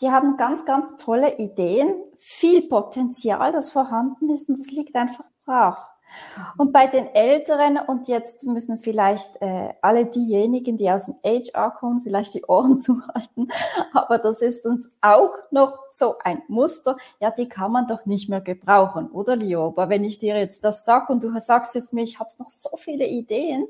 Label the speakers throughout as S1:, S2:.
S1: die haben ganz, ganz tolle Ideen, viel Potenzial, das vorhanden ist und das liegt einfach brach. Und bei den Älteren, und jetzt müssen vielleicht äh, alle diejenigen, die aus dem HR kommen, vielleicht die Ohren zuhalten, aber das ist uns auch noch so ein Muster, ja, die kann man doch nicht mehr gebrauchen, oder Leo? Aber wenn ich dir jetzt das sage und du sagst jetzt mir, ich habe noch so viele Ideen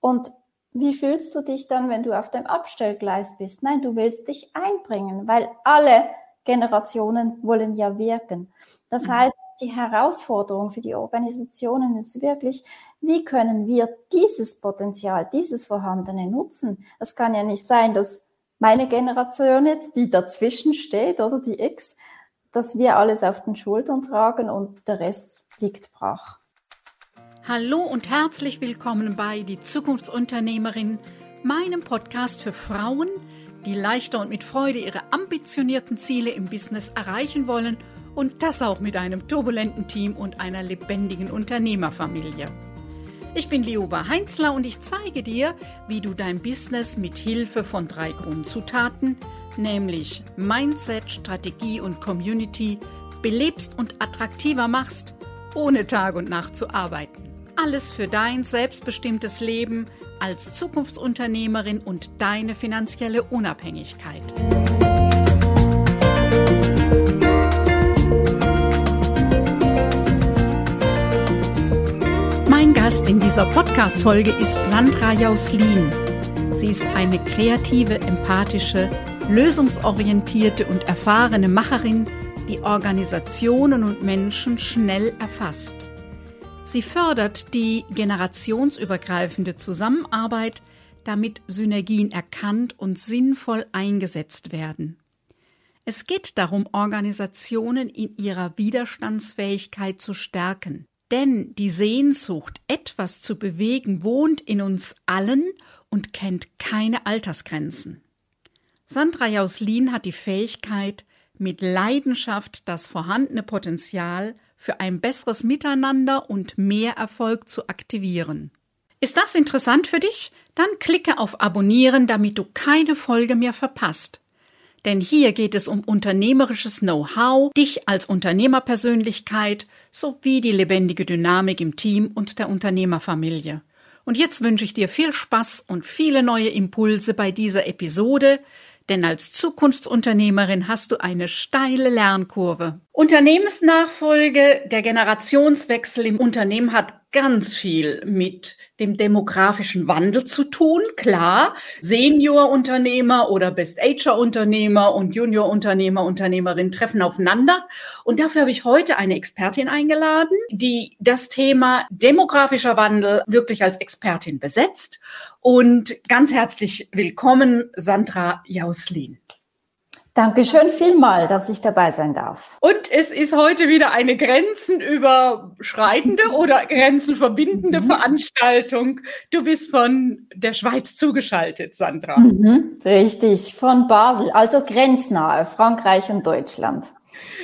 S1: und wie fühlst du dich dann, wenn du auf dem Abstellgleis bist? Nein, du willst dich einbringen, weil alle Generationen wollen ja wirken. Das mhm. heißt, die Herausforderung für die Organisationen ist wirklich, wie können wir dieses Potenzial, dieses Vorhandene nutzen? Es kann ja nicht sein, dass meine Generation jetzt, die dazwischen steht oder die X, dass wir alles auf den Schultern tragen und der Rest liegt brach.
S2: Hallo und herzlich willkommen bei Die Zukunftsunternehmerin, meinem Podcast für Frauen, die leichter und mit Freude ihre ambitionierten Ziele im Business erreichen wollen und das auch mit einem turbulenten Team und einer lebendigen Unternehmerfamilie. Ich bin Leoba Heinzler und ich zeige dir, wie du dein Business mit Hilfe von drei Grundzutaten, nämlich Mindset, Strategie und Community, belebst und attraktiver machst, ohne Tag und Nacht zu arbeiten. Alles für dein selbstbestimmtes Leben als Zukunftsunternehmerin und deine finanzielle Unabhängigkeit. Mein Gast in dieser Podcast-Folge ist Sandra Jauslin. Sie ist eine kreative, empathische, lösungsorientierte und erfahrene Macherin, die Organisationen und Menschen schnell erfasst. Sie fördert die generationsübergreifende Zusammenarbeit, damit Synergien erkannt und sinnvoll eingesetzt werden. Es geht darum, Organisationen in ihrer Widerstandsfähigkeit zu stärken. Denn die Sehnsucht, etwas zu bewegen, wohnt in uns allen und kennt keine Altersgrenzen. Sandra Jauslin hat die Fähigkeit, mit Leidenschaft das vorhandene Potenzial für ein besseres Miteinander und mehr Erfolg zu aktivieren. Ist das interessant für dich? Dann klicke auf Abonnieren, damit du keine Folge mehr verpasst. Denn hier geht es um unternehmerisches Know-how, dich als Unternehmerpersönlichkeit sowie die lebendige Dynamik im Team und der Unternehmerfamilie. Und jetzt wünsche ich dir viel Spaß und viele neue Impulse bei dieser Episode, denn als Zukunftsunternehmerin hast du eine steile Lernkurve. Unternehmensnachfolge, der Generationswechsel im Unternehmen hat ganz viel mit dem demografischen Wandel zu tun. Klar, Senior-Unternehmer oder Best-Ager-Unternehmer und Junior-Unternehmer, Unternehmerin treffen aufeinander. Und dafür habe ich heute eine Expertin eingeladen, die das Thema demografischer Wandel wirklich als Expertin besetzt. Und ganz herzlich willkommen, Sandra Jauslin.
S1: Dankeschön vielmal, dass ich dabei sein darf.
S2: Und es ist heute wieder eine grenzenüberschreitende oder grenzenverbindende mhm. Veranstaltung. Du bist von der Schweiz zugeschaltet, Sandra.
S1: Mhm, richtig, von Basel, also grenznahe, Frankreich und Deutschland.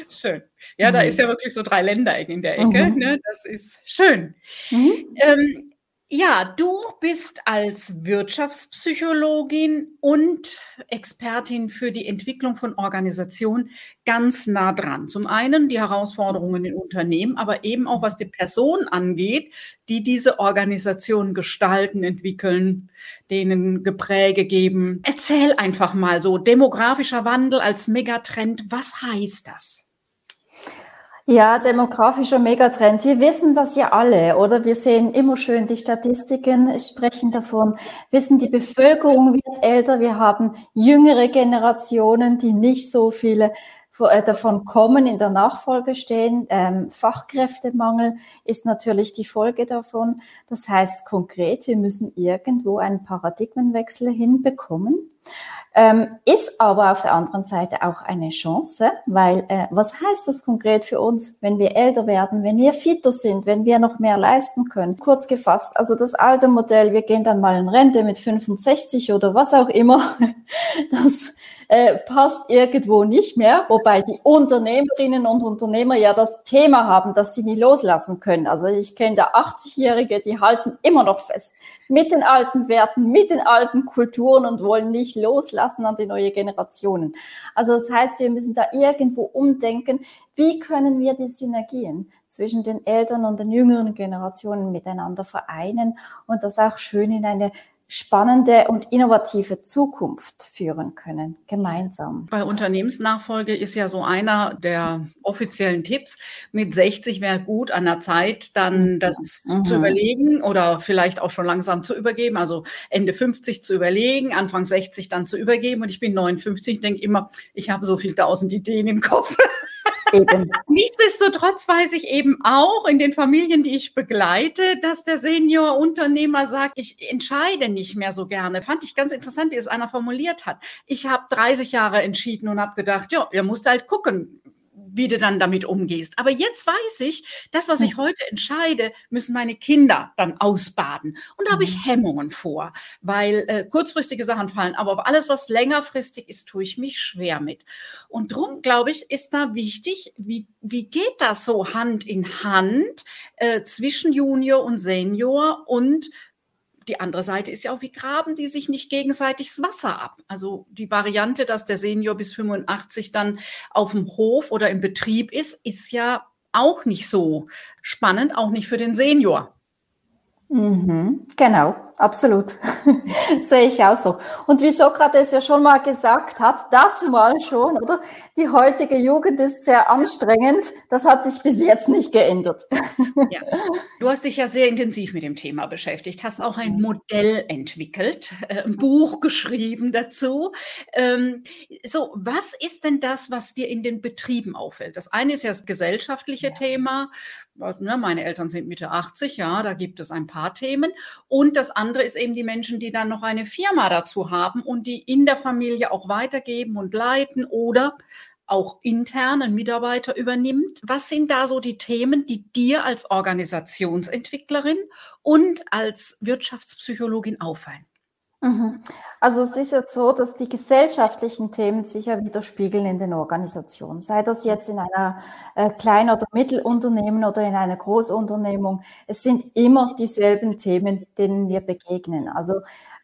S2: Schön. Ja, mhm. da ist ja wirklich so drei Länderecken in der Ecke. Mhm. Ne? Das ist schön. Mhm. Ähm, ja, du bist als Wirtschaftspsychologin und Expertin für die Entwicklung von Organisationen ganz nah dran. Zum einen die Herausforderungen in Unternehmen, aber eben auch was die Person angeht, die diese Organisation gestalten, entwickeln, denen Gepräge geben. Erzähl einfach mal so, demografischer Wandel als Megatrend, was heißt das?
S1: Ja, demografischer Megatrend. Wir wissen das ja alle, oder? Wir sehen immer schön die Statistiken sprechen davon. Wissen, die Bevölkerung wird älter. Wir haben jüngere Generationen, die nicht so viele davon kommen, in der Nachfolge stehen. Ähm, Fachkräftemangel ist natürlich die Folge davon. Das heißt konkret, wir müssen irgendwo einen Paradigmenwechsel hinbekommen. Ähm, ist aber auf der anderen Seite auch eine Chance, weil äh, was heißt das konkret für uns, wenn wir älter werden, wenn wir fitter sind, wenn wir noch mehr leisten können? Kurz gefasst, also das alte Modell, wir gehen dann mal in Rente mit 65 oder was auch immer, das äh, passt irgendwo nicht mehr, wobei die Unternehmerinnen und Unternehmer ja das Thema haben, dass sie nie loslassen können. Also ich kenne da 80-Jährige, die halten immer noch fest mit den alten Werten, mit den alten Kulturen und wollen nicht loslassen an die neue Generationen. Also das heißt, wir müssen da irgendwo umdenken, wie können wir die Synergien zwischen den Eltern und den jüngeren Generationen miteinander vereinen und das auch schön in eine spannende und innovative Zukunft führen können, gemeinsam.
S2: Bei Unternehmensnachfolge ist ja so einer der offiziellen Tipps, mit 60 wäre gut an der Zeit, dann mhm. das mhm. zu überlegen oder vielleicht auch schon langsam zu übergeben, also Ende 50 zu überlegen, Anfang 60 dann zu übergeben und ich bin 59, denke immer, ich habe so viel tausend Ideen im Kopf. Eben. Nichtsdestotrotz weiß ich eben auch in den Familien, die ich begleite, dass der Senior-Unternehmer sagt, ich entscheide nicht mehr so gerne. Fand ich ganz interessant, wie es einer formuliert hat. Ich habe 30 Jahre entschieden und habe gedacht, ja, ihr müsst halt gucken, wie du dann damit umgehst. Aber jetzt weiß ich, das, was ich heute entscheide, müssen meine Kinder dann ausbaden. Und da habe ich mhm. Hemmungen vor, weil äh, kurzfristige Sachen fallen. Aber alles, was längerfristig ist, tue ich mich schwer mit. Und drum, glaube ich, ist da wichtig, wie, wie geht das so Hand in Hand äh, zwischen Junior und Senior und die andere Seite ist ja auch, wie graben die sich nicht gegenseitig das Wasser ab? Also die Variante, dass der Senior bis 85 dann auf dem Hof oder im Betrieb ist, ist ja auch nicht so spannend, auch nicht für den Senior.
S1: Mhm, genau, absolut. Sehe ich auch so. Und wie Sokrates ja schon mal gesagt hat, dazu mal schon, oder? Die heutige Jugend ist sehr anstrengend. Das hat sich bis jetzt nicht geändert.
S2: Ja. Du hast dich ja sehr intensiv mit dem Thema beschäftigt, hast auch ein Modell entwickelt, äh, ein Buch geschrieben dazu. Ähm, so, was ist denn das, was dir in den Betrieben auffällt? Das eine ist ja das gesellschaftliche ja. Thema, Ne, meine Eltern sind Mitte 80, ja, da gibt es ein paar Themen. Und das andere ist eben die Menschen, die dann noch eine Firma dazu haben und die in der Familie auch weitergeben und leiten oder auch internen Mitarbeiter übernimmt. Was sind da so die Themen, die dir als Organisationsentwicklerin und als Wirtschaftspsychologin auffallen?
S1: Mhm. Also es ist jetzt so, dass die gesellschaftlichen Themen sich ja widerspiegeln in den Organisationen. Sei das jetzt in einer äh, Klein- oder Mittelunternehmen oder in einer Großunternehmung. Es sind immer dieselben Themen, denen wir begegnen. Also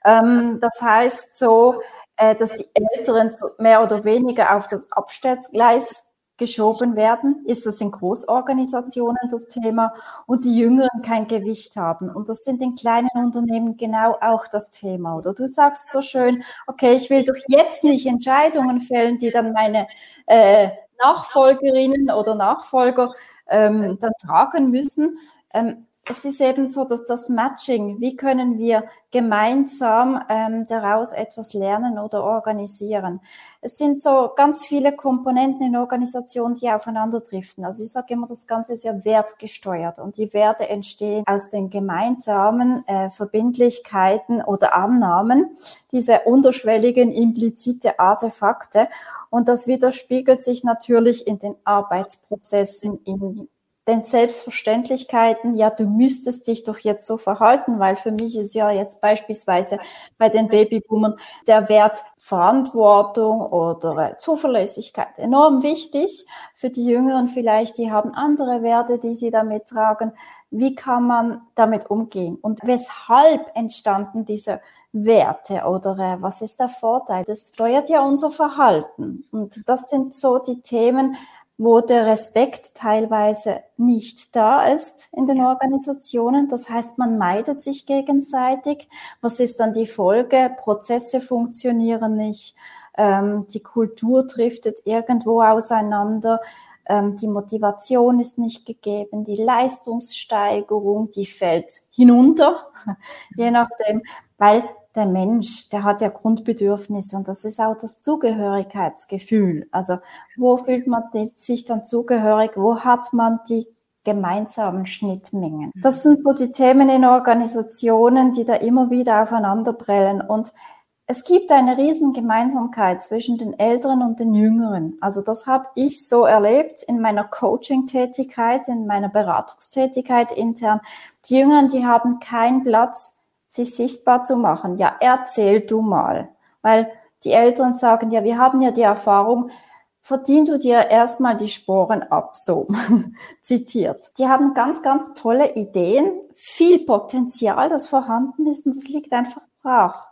S1: ähm, das heißt so, äh, dass die Älteren so mehr oder weniger auf das Abstellgleis geschoben werden, ist das in Großorganisationen das Thema und die Jüngeren kein Gewicht haben. Und das sind in kleinen Unternehmen genau auch das Thema. Oder du sagst so schön, okay, ich will doch jetzt nicht Entscheidungen fällen, die dann meine äh, Nachfolgerinnen oder Nachfolger ähm, dann tragen müssen. Ähm, es ist eben so, dass das Matching, wie können wir gemeinsam ähm, daraus etwas lernen oder organisieren. Es sind so ganz viele Komponenten in Organisationen, die aufeinanderdriften. Also ich sage immer, das Ganze ist ja wertgesteuert und die Werte entstehen aus den gemeinsamen äh, Verbindlichkeiten oder Annahmen, diese unterschwelligen implizite Artefakte. Und das widerspiegelt sich natürlich in den Arbeitsprozessen, in den Selbstverständlichkeiten, ja, du müsstest dich doch jetzt so verhalten, weil für mich ist ja jetzt beispielsweise bei den Babyboomern der Wert Verantwortung oder Zuverlässigkeit enorm wichtig. Für die Jüngeren vielleicht, die haben andere Werte, die sie damit tragen. Wie kann man damit umgehen? Und weshalb entstanden diese Werte oder äh, was ist der Vorteil? Das steuert ja unser Verhalten. Und das sind so die Themen, wo der Respekt teilweise nicht da ist in den Organisationen. Das heißt, man meidet sich gegenseitig. Was ist dann die Folge? Prozesse funktionieren nicht. Ähm, die Kultur driftet irgendwo auseinander. Ähm, die Motivation ist nicht gegeben. Die Leistungssteigerung, die fällt hinunter, je nachdem, weil der Mensch, der hat ja Grundbedürfnisse und das ist auch das Zugehörigkeitsgefühl. Also wo fühlt man sich dann zugehörig? Wo hat man die gemeinsamen Schnittmengen? Das sind so die Themen in Organisationen, die da immer wieder aufeinanderprellen und es gibt eine riesen Gemeinsamkeit zwischen den Älteren und den Jüngeren. Also das habe ich so erlebt in meiner Coaching-Tätigkeit, in meiner Beratungstätigkeit intern. Die Jüngeren, die haben keinen Platz sich sichtbar zu machen. Ja, erzähl du mal. Weil die Eltern sagen, ja, wir haben ja die Erfahrung, verdien du dir erstmal die Sporen ab, so zitiert. Die haben ganz, ganz tolle Ideen, viel Potenzial, das vorhanden ist und das liegt einfach brach.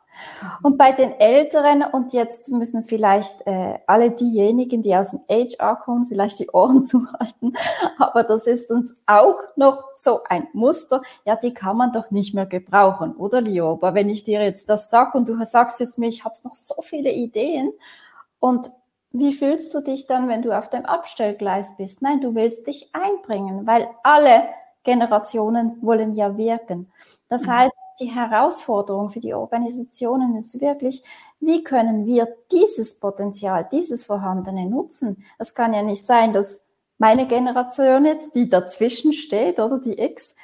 S1: Und bei den Älteren, und jetzt müssen vielleicht äh, alle diejenigen, die aus dem HR kommen, vielleicht die Ohren zuhalten, aber das ist uns auch noch so ein Muster, ja, die kann man doch nicht mehr gebrauchen, oder Leo? Aber wenn ich dir jetzt das sage und du sagst jetzt mir, ich habe noch so viele Ideen und wie fühlst du dich dann, wenn du auf dem Abstellgleis bist? Nein, du willst dich einbringen, weil alle Generationen wollen ja wirken. Das mhm. heißt, die Herausforderung für die Organisationen ist wirklich, wie können wir dieses Potenzial, dieses Vorhandene nutzen? Es kann ja nicht sein, dass meine Generation jetzt, die dazwischen steht oder die X,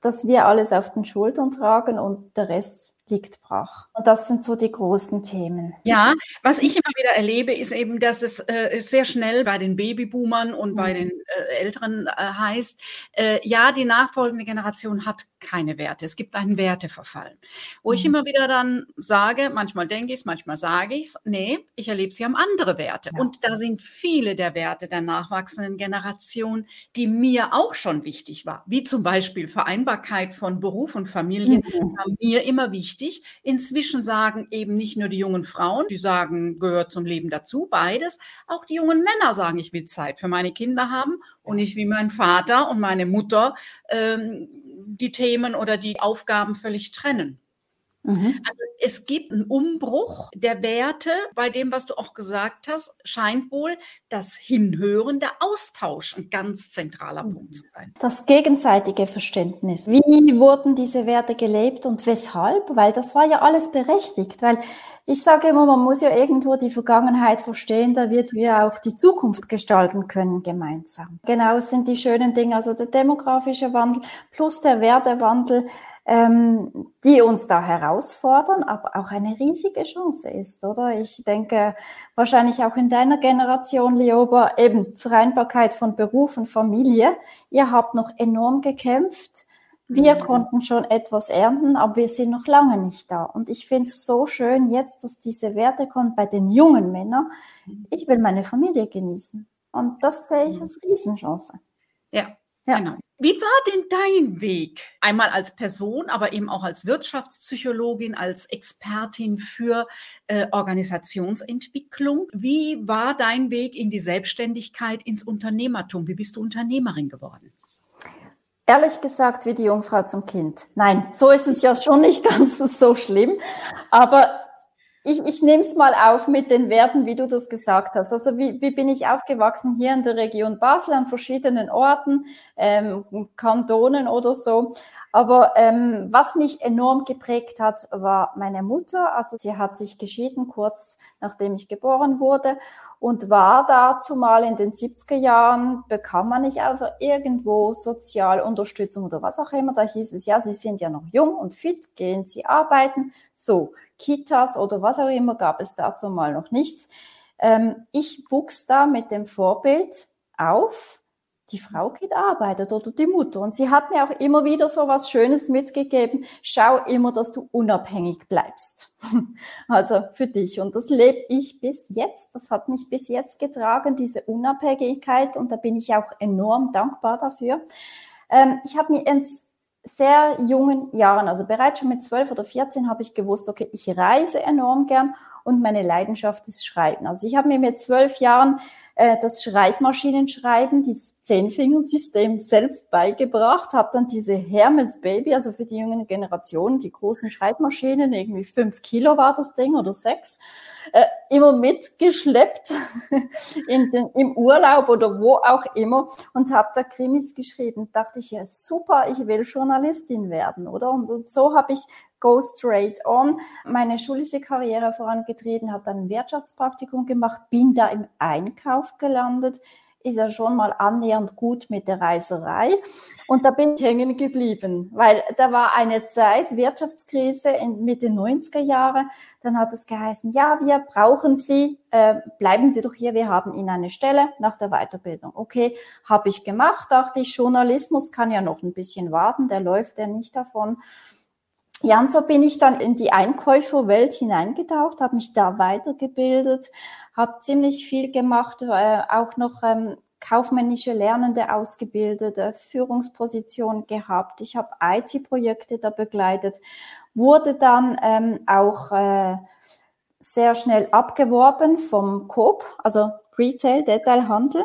S1: dass wir alles auf den Schultern tragen und der Rest liegt brach. Und das sind so die großen Themen.
S2: Ja, was ich immer wieder erlebe, ist eben, dass es äh, sehr schnell bei den Babyboomern und mhm. bei den äh, Älteren äh, heißt, äh, ja, die nachfolgende Generation hat keine Werte. Es gibt einen Werteverfall. Wo mhm. ich immer wieder dann sage, manchmal denke ich es, manchmal sage ich es, nee, ich erlebe, sie haben andere Werte. Ja. Und da sind viele der Werte der nachwachsenden Generation, die mir auch schon wichtig war, wie zum Beispiel Vereinbarkeit von Beruf und Familie, mhm. war mir immer wichtig wichtig. Inzwischen sagen eben nicht nur die jungen Frauen, die sagen, gehört zum Leben dazu, beides. Auch die jungen Männer sagen, ich will Zeit für meine Kinder haben und nicht wie mein Vater und meine Mutter ähm, die Themen oder die Aufgaben völlig trennen. Mhm. Also es gibt einen Umbruch der Werte. Bei dem, was du auch gesagt hast, scheint wohl das Hinhören, der Austausch ein ganz zentraler mhm. Punkt zu sein.
S1: Das gegenseitige Verständnis. Wie wurden diese Werte gelebt und weshalb? Weil das war ja alles berechtigt. Weil ich sage immer, man muss ja irgendwo die Vergangenheit verstehen, da wird wir auch die Zukunft gestalten können gemeinsam. Genau sind die schönen Dinge, also der demografische Wandel plus der Wertewandel ähm, die uns da herausfordern, aber auch eine riesige Chance ist, oder? Ich denke, wahrscheinlich auch in deiner Generation, Leoba, eben Vereinbarkeit von Beruf und Familie. Ihr habt noch enorm gekämpft. Wir mhm. konnten schon etwas ernten, aber wir sind noch lange nicht da. Und ich finde es so schön jetzt, dass diese Werte kommen bei den jungen Männern. Mhm. Ich will meine Familie genießen. Und das sehe ich als Riesenchance.
S2: Ja, ja. Genau. Wie war denn dein Weg? Einmal als Person, aber eben auch als Wirtschaftspsychologin, als Expertin für äh, Organisationsentwicklung. Wie war dein Weg in die Selbstständigkeit, ins Unternehmertum? Wie bist du Unternehmerin geworden?
S1: Ehrlich gesagt, wie die Jungfrau zum Kind. Nein, so ist es ja schon nicht ganz so schlimm. Aber ich, ich nehme es mal auf mit den Werten, wie du das gesagt hast. Also wie, wie bin ich aufgewachsen hier in der Region Basel an verschiedenen Orten, ähm, Kantonen oder so. Aber ähm, was mich enorm geprägt hat, war meine Mutter. Also sie hat sich geschieden kurz nachdem ich geboren wurde und war dazu mal in den 70er Jahren, bekam man nicht einfach irgendwo Sozialunterstützung oder was auch immer. Da hieß es, ja, Sie sind ja noch jung und fit, gehen Sie arbeiten. So, Kitas oder was auch immer gab es dazu mal noch nichts. Ähm, ich wuchs da mit dem Vorbild auf, die Frau geht arbeitet oder die Mutter. Und sie hat mir auch immer wieder so was Schönes mitgegeben. Schau immer, dass du unabhängig bleibst. also für dich. Und das lebe ich bis jetzt. Das hat mich bis jetzt getragen, diese Unabhängigkeit. Und da bin ich auch enorm dankbar dafür. Ähm, ich habe mir sehr jungen Jahren, also bereits schon mit zwölf oder vierzehn, habe ich gewusst, okay, ich reise enorm gern und meine Leidenschaft ist Schreiben. Also ich habe mir mit zwölf Jahren äh, das Schreibmaschinenschreiben, das Zehnfingersystem selbst beigebracht, habe dann diese Hermes Baby, also für die jungen Generationen, die großen Schreibmaschinen, irgendwie fünf Kilo war das Ding oder sechs, äh, immer mitgeschleppt in den, im Urlaub oder wo auch immer und habe da Krimis geschrieben. Dachte ich, ja super, ich will Journalistin werden, oder? Und, und so habe ich Go Straight On meine schulische Karriere vorangetrieben, habe dann ein Wirtschaftspraktikum gemacht, bin da im Einkauf gelandet, ist ja schon mal annähernd gut mit der Reiserei. Und da bin ich hängen geblieben, weil da war eine Zeit, Wirtschaftskrise in Mitte 90er Jahre. Dann hat es geheißen, ja, wir brauchen Sie, äh, bleiben Sie doch hier, wir haben Ihnen eine Stelle nach der Weiterbildung. Okay, habe ich gemacht, dachte ich, Journalismus kann ja noch ein bisschen warten, der läuft ja nicht davon Ja, und so bin ich dann in die Einkäuferwelt hineingetaucht, habe mich da weitergebildet, habe ziemlich viel gemacht, äh, auch noch ähm, kaufmännische Lernende ausgebildet, äh, Führungsposition gehabt. Ich habe IT-Projekte da begleitet, wurde dann ähm, auch äh, sehr schnell abgeworben vom Coop, also Retail, Detailhandel,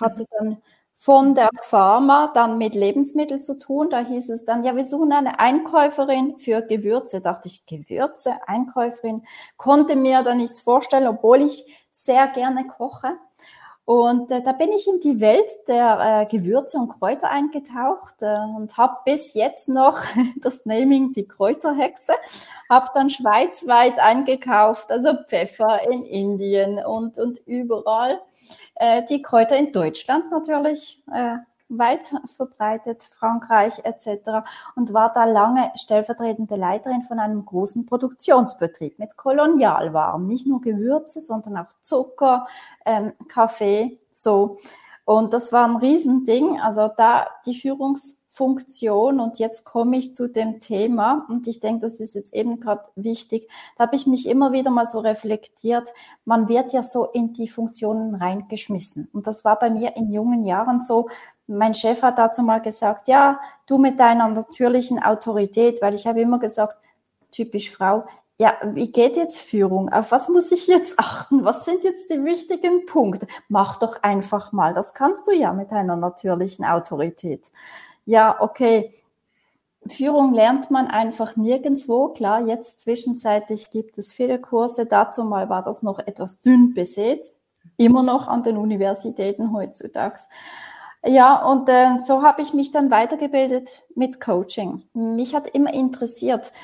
S1: hatte dann von der Pharma dann mit Lebensmitteln zu tun. Da hieß es dann, ja, wir suchen eine Einkäuferin für Gewürze. Da dachte ich, Gewürze, Einkäuferin, konnte mir da nichts vorstellen, obwohl ich sehr gerne koche. Und äh, da bin ich in die Welt der äh, Gewürze und Kräuter eingetaucht äh, und habe bis jetzt noch das Naming die Kräuterhexe, habe dann schweizweit eingekauft, also Pfeffer in Indien und, und überall. Äh, die Kräuter in Deutschland natürlich äh, weit verbreitet, Frankreich etc. und war da lange stellvertretende Leiterin von einem großen Produktionsbetrieb mit Kolonialwaren, nicht nur Gewürze, sondern auch Zucker, ähm, Kaffee, so. Und das war ein Riesending. Also da die Führungsfunktion und jetzt komme ich zu dem Thema und ich denke, das ist jetzt eben gerade wichtig. Da habe ich mich immer wieder mal so reflektiert. Man wird ja so in die Funktionen reingeschmissen und das war bei mir in jungen Jahren so mein Chef hat dazu mal gesagt, ja, du mit deiner natürlichen Autorität, weil ich habe immer gesagt, typisch Frau, ja, wie geht jetzt Führung? Auf was muss ich jetzt achten? Was sind jetzt die wichtigen Punkte? Mach doch einfach mal. Das kannst du ja mit deiner natürlichen Autorität. Ja, okay. Führung lernt man einfach nirgendwo. Klar, jetzt zwischenzeitlich gibt es viele Kurse. Dazu mal war das noch etwas dünn besät. Immer noch an den Universitäten heutzutage. Ja, und äh, so habe ich mich dann weitergebildet mit Coaching. Mich hat immer interessiert,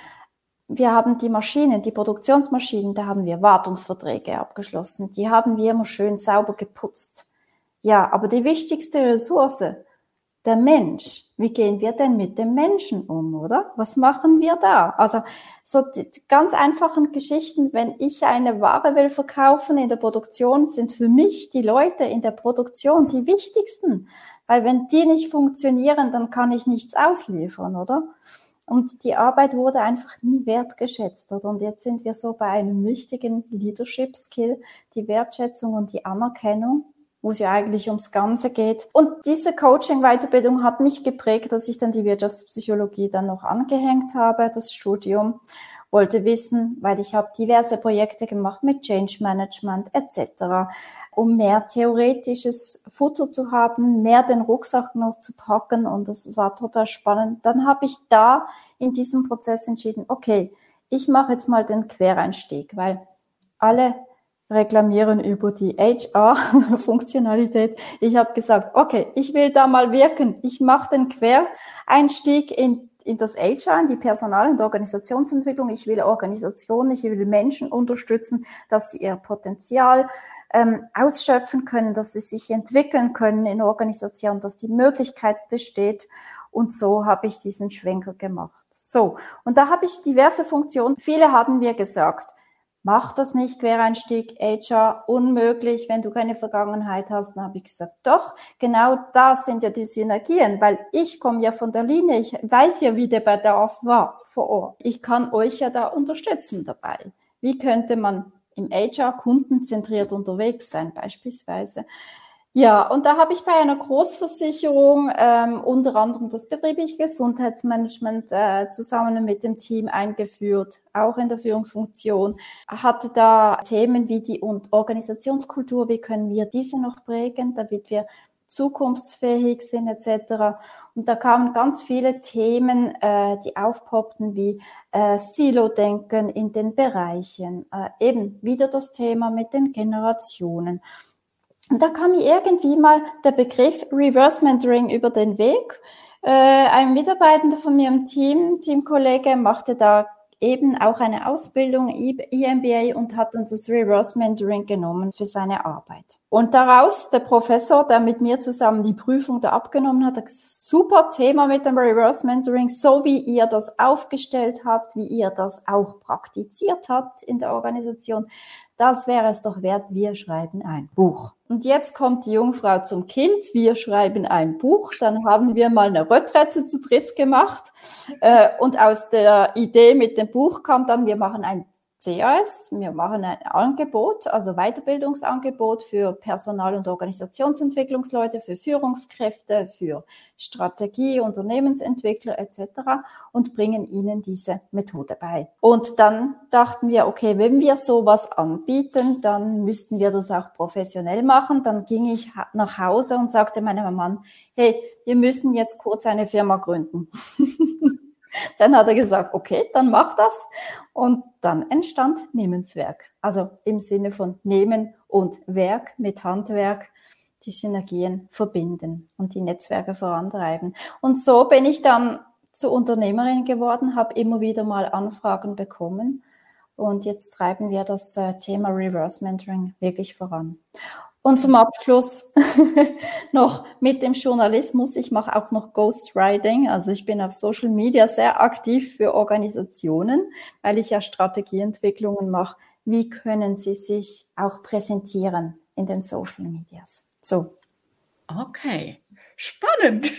S1: wir haben die Maschinen, die Produktionsmaschinen, da haben wir Wartungsverträge abgeschlossen. Die haben wir immer schön sauber geputzt. Ja, aber die wichtigste Ressource, der Mensch. Wie gehen wir denn mit dem Menschen um, oder? Was machen wir da? Also so die ganz einfachen Geschichten, wenn ich eine Ware will verkaufen in der Produktion, sind für mich die Leute in der Produktion die wichtigsten. Weil wenn die nicht funktionieren, dann kann ich nichts ausliefern, oder? Und die Arbeit wurde einfach nie wertgeschätzt. Oder? Und jetzt sind wir so bei einem wichtigen Leadership Skill, die Wertschätzung und die Anerkennung wo es ja eigentlich ums Ganze geht. Und diese Coaching-Weiterbildung hat mich geprägt, dass ich dann die Wirtschaftspsychologie dann noch angehängt habe, das Studium. Wollte wissen, weil ich habe diverse Projekte gemacht mit Change Management etc., um mehr theoretisches Futter zu haben, mehr den Rucksack noch zu packen und das war total spannend. Dann habe ich da in diesem Prozess entschieden, okay, ich mache jetzt mal den Quereinstieg, weil alle reklamieren über die HR-Funktionalität. Ich habe gesagt, okay, ich will da mal wirken. Ich mache den Quereinstieg in, in das HR, in die Personal- und Organisationsentwicklung. Ich will Organisationen, ich will Menschen unterstützen, dass sie ihr Potenzial ähm, ausschöpfen können, dass sie sich entwickeln können in Organisationen, dass die Möglichkeit besteht. Und so habe ich diesen Schwenker gemacht. So, und da habe ich diverse Funktionen. Viele haben mir gesagt, mach das nicht, Quereinstieg, HR, unmöglich, wenn du keine Vergangenheit hast. Dann habe ich gesagt, doch, genau das sind ja die Synergien, weil ich komme ja von der Linie, ich weiß ja, wie der Bedarf war vor Ort. Ich kann euch ja da unterstützen dabei. Wie könnte man im HR kundenzentriert unterwegs sein, beispielsweise? Ja, und da habe ich bei einer Großversicherung ähm, unter anderem das betriebliche Gesundheitsmanagement äh, zusammen mit dem Team eingeführt, auch in der Führungsfunktion. Hatte da Themen wie die Organisationskultur, wie können wir diese noch prägen, damit wir zukunftsfähig sind etc. Und da kamen ganz viele Themen, äh, die aufpoppten, wie äh, Silo-Denken in den Bereichen, äh, eben wieder das Thema mit den Generationen. Und da kam mir irgendwie mal der Begriff Reverse Mentoring über den Weg. Äh, ein Mitarbeiter von mir im Team, Teamkollege, machte da eben auch eine Ausbildung, EMBA, und hat uns das Reverse Mentoring genommen für seine Arbeit. Und daraus, der Professor, der mit mir zusammen die Prüfung da abgenommen hat, hat gesagt, super Thema mit dem Reverse Mentoring, so wie ihr das aufgestellt habt, wie ihr das auch praktiziert habt in der Organisation. Das wäre es doch wert, wir schreiben ein Buch. Und jetzt kommt die Jungfrau zum Kind, wir schreiben ein Buch. Dann haben wir mal eine Retrette zu dritt gemacht. Äh, und aus der Idee mit dem Buch kam dann, wir machen ein CAS. Wir machen ein Angebot, also Weiterbildungsangebot für Personal- und Organisationsentwicklungsleute, für Führungskräfte, für Strategie, Unternehmensentwickler etc. und bringen ihnen diese Methode bei. Und dann dachten wir, okay, wenn wir sowas anbieten, dann müssten wir das auch professionell machen. Dann ging ich nach Hause und sagte meinem Mann, hey, wir müssen jetzt kurz eine Firma gründen. Dann hat er gesagt, okay, dann mach das. Und dann entstand Nehmenswerk. Also im Sinne von Nehmen und Werk mit Handwerk die Synergien verbinden und die Netzwerke vorantreiben. Und so bin ich dann zur Unternehmerin geworden, habe immer wieder mal Anfragen bekommen. Und jetzt treiben wir das äh, Thema Reverse Mentoring wirklich voran. Und zum Abschluss noch mit dem Journalismus. Ich mache auch noch Ghostwriting. Also ich bin auf Social Media sehr aktiv für Organisationen, weil ich ja Strategieentwicklungen mache. Wie können sie sich auch präsentieren in den Social Medias? So.
S2: Okay. Spannend.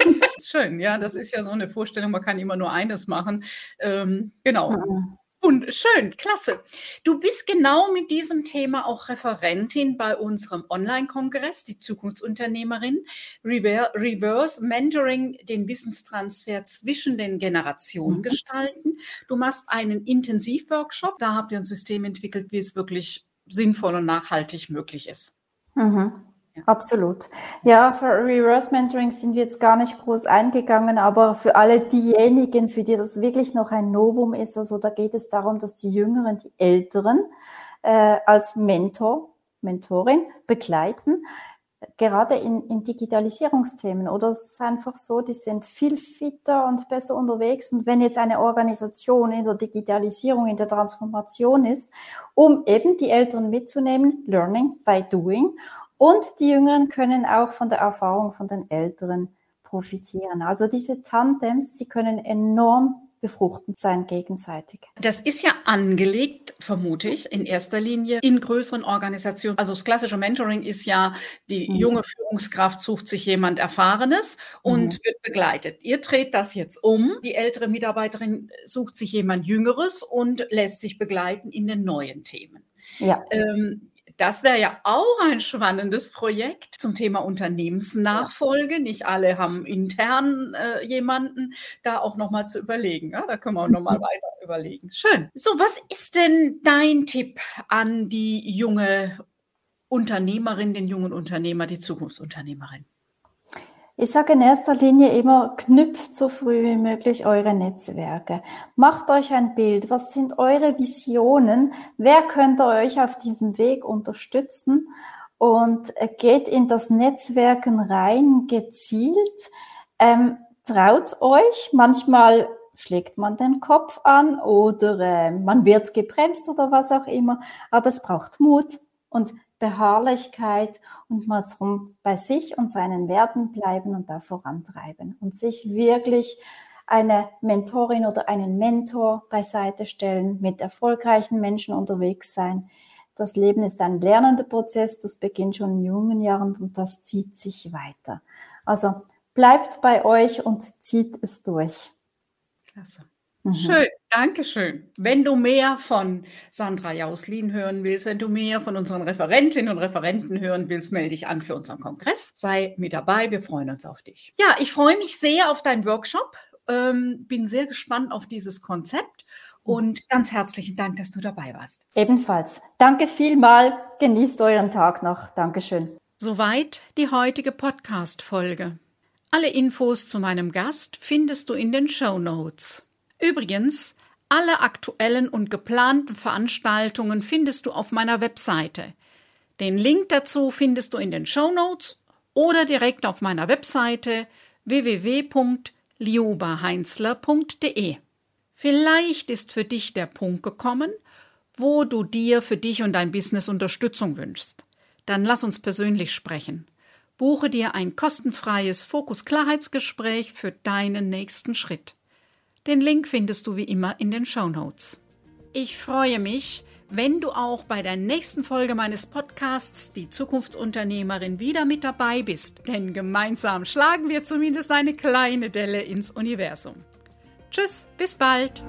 S2: Schön, ja, das ist ja so eine Vorstellung, man kann immer nur eines machen. Ähm, genau. Mhm. Und schön, klasse. Du bist genau mit diesem Thema auch Referentin bei unserem Online-Kongress, die Zukunftsunternehmerin, Reverse Mentoring, den Wissenstransfer zwischen den Generationen mhm. gestalten. Du machst einen Intensivworkshop, da habt ihr ein System entwickelt, wie es wirklich sinnvoll und nachhaltig möglich ist.
S1: Mhm. Absolut. Ja, für Reverse Mentoring sind wir jetzt gar nicht groß eingegangen, aber für alle diejenigen, für die das wirklich noch ein Novum ist, also da geht es darum, dass die Jüngeren die Älteren äh, als Mentor, Mentorin begleiten, gerade in, in Digitalisierungsthemen. Oder es ist einfach so, die sind viel fitter und besser unterwegs. Und wenn jetzt eine Organisation in der Digitalisierung, in der Transformation ist, um eben die Älteren mitzunehmen, Learning by Doing und die Jüngeren können auch von der Erfahrung von den Älteren profitieren. Also diese Tandems, sie können enorm befruchtend sein gegenseitig.
S2: Das ist ja angelegt, vermute ich, in erster Linie in größeren Organisationen. Also das klassische Mentoring ist ja, die mhm. junge Führungskraft sucht sich jemand Erfahrenes und mhm. wird begleitet. Ihr dreht das jetzt um. Die ältere Mitarbeiterin sucht sich jemand Jüngeres und lässt sich begleiten in den neuen Themen. Ja. Ähm, das wäre ja auch ein spannendes Projekt zum Thema Unternehmensnachfolge. Nicht alle haben intern äh, jemanden, da auch nochmal zu überlegen. Ja? Da können wir auch nochmal weiter überlegen. Schön. So, was ist denn dein Tipp an die junge Unternehmerin, den jungen Unternehmer, die Zukunftsunternehmerin?
S1: Ich sage in erster Linie immer, knüpft so früh wie möglich eure Netzwerke. Macht euch ein Bild. Was sind eure Visionen? Wer könnte euch auf diesem Weg unterstützen? Und äh, geht in das Netzwerken rein, gezielt. Ähm, traut euch. Manchmal schlägt man den Kopf an oder äh, man wird gebremst oder was auch immer. Aber es braucht Mut und Beharrlichkeit und mal zum bei sich und seinen Werten bleiben und da vorantreiben und sich wirklich eine Mentorin oder einen Mentor beiseite stellen, mit erfolgreichen Menschen unterwegs sein. Das Leben ist ein lernender Prozess, das beginnt schon in jungen Jahren und das zieht sich weiter. Also bleibt bei euch und zieht es durch.
S2: Klasse. Mhm. Schön, danke schön. Wenn du mehr von Sandra Jauslin hören willst, wenn du mehr von unseren Referentinnen und Referenten hören willst, melde dich an für unseren Kongress. Sei mit dabei, wir freuen uns auf dich. Ja, ich freue mich sehr auf deinen Workshop, ähm, bin sehr gespannt auf dieses Konzept und ganz herzlichen Dank, dass du dabei warst.
S1: Ebenfalls. Danke vielmal. Genießt euren Tag noch. Dankeschön.
S2: Soweit die heutige Podcast-Folge. Alle Infos zu meinem Gast findest du in den Show Notes. Übrigens, alle aktuellen und geplanten Veranstaltungen findest du auf meiner Webseite. Den Link dazu findest du in den Show Notes oder direkt auf meiner Webseite www.liobaheinzler.de. Vielleicht ist für dich der Punkt gekommen, wo du dir für dich und dein Business Unterstützung wünschst. Dann lass uns persönlich sprechen. Buche dir ein kostenfreies Fokus-Klarheitsgespräch für deinen nächsten Schritt. Den Link findest du wie immer in den Show Notes. Ich freue mich, wenn du auch bei der nächsten Folge meines Podcasts Die Zukunftsunternehmerin wieder mit dabei bist, denn gemeinsam schlagen wir zumindest eine kleine Delle ins Universum. Tschüss, bis bald!